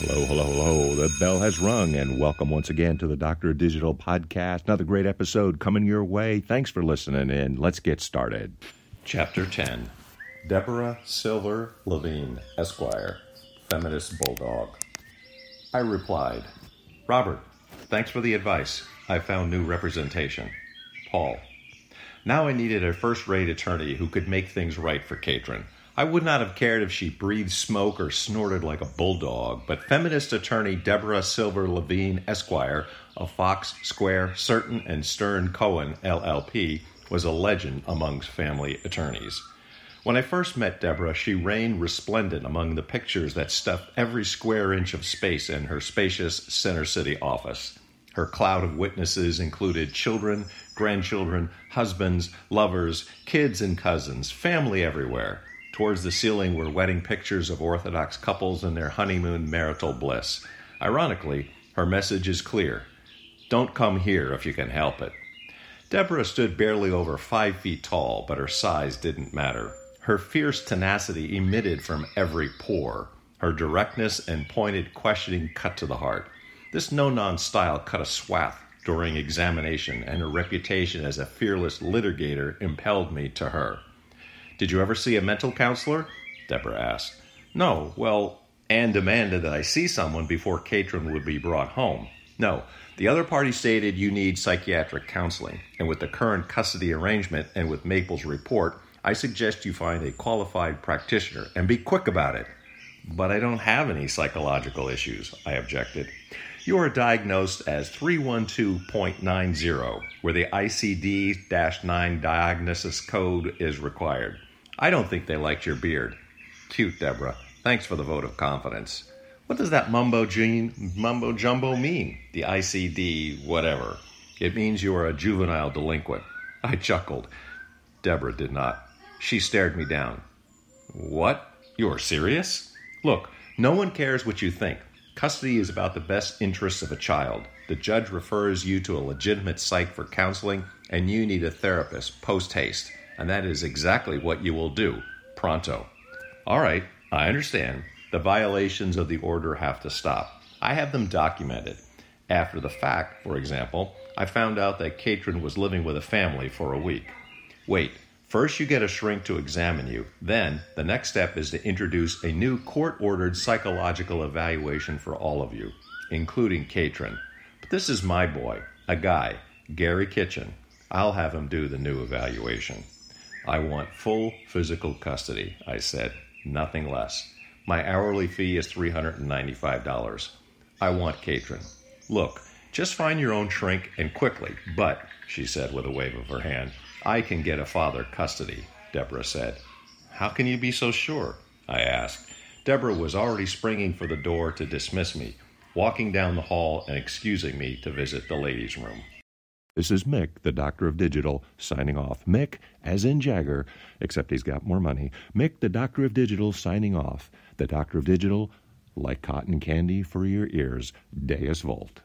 Hello, hello, hello. The bell has rung, and welcome once again to the Doctor of Digital podcast. Another great episode coming your way. Thanks for listening in. Let's get started. Chapter 10 Deborah Silver Levine, Esquire, Feminist Bulldog. I replied, Robert, thanks for the advice. I found new representation. Paul. Now I needed a first rate attorney who could make things right for Katrin. I would not have cared if she breathed smoke or snorted like a bulldog, but feminist attorney Deborah Silver Levine, Esquire, of Fox Square, Certain, and Stern Cohen, LLP, was a legend amongst family attorneys. When I first met Deborah, she reigned resplendent among the pictures that stuffed every square inch of space in her spacious Center City office. Her cloud of witnesses included children, grandchildren, husbands, lovers, kids, and cousins, family everywhere. Towards the ceiling were wedding pictures of Orthodox couples in their honeymoon marital bliss. Ironically, her message is clear don't come here if you can help it. Deborah stood barely over five feet tall, but her size didn't matter. Her fierce tenacity emitted from every pore. Her directness and pointed questioning cut to the heart. This no non style cut a swath during examination, and her reputation as a fearless litigator impelled me to her. Did you ever see a mental counselor? Deborah asked. No. Well, Anne demanded that I see someone before Katrin would be brought home. No. The other party stated you need psychiatric counseling, and with the current custody arrangement and with Maple's report, I suggest you find a qualified practitioner and be quick about it. But I don't have any psychological issues, I objected. You are diagnosed as 312.90, where the ICD 9 diagnosis code is required. I don't think they liked your beard. Cute, Deborah. Thanks for the vote of confidence. What does that mumbo, gene, mumbo jumbo mean? The ICD, whatever. It means you are a juvenile delinquent. I chuckled. Deborah did not. She stared me down. What? You're serious? Look, no one cares what you think. Custody is about the best interests of a child. The judge refers you to a legitimate psych for counseling, and you need a therapist post haste and that is exactly what you will do pronto. All right, I understand. The violations of the order have to stop. I have them documented. After the fact, for example, I found out that Katrin was living with a family for a week. Wait, first you get a shrink to examine you, then the next step is to introduce a new court ordered psychological evaluation for all of you, including Katrin. But this is my boy, a guy, Gary Kitchen. I'll have him do the new evaluation. I want full physical custody, I said, nothing less. My hourly fee is $395. I want Katrin. Look, just find your own shrink and quickly, but, she said with a wave of her hand, I can get a father custody, Deborah said. How can you be so sure? I asked. Deborah was already springing for the door to dismiss me, walking down the hall and excusing me to visit the ladies' room. This is Mick, the Doctor of Digital, signing off. Mick, as in Jagger, except he's got more money. Mick, the Doctor of Digital, signing off. The Doctor of Digital, like cotton candy for your ears, Deus Vult.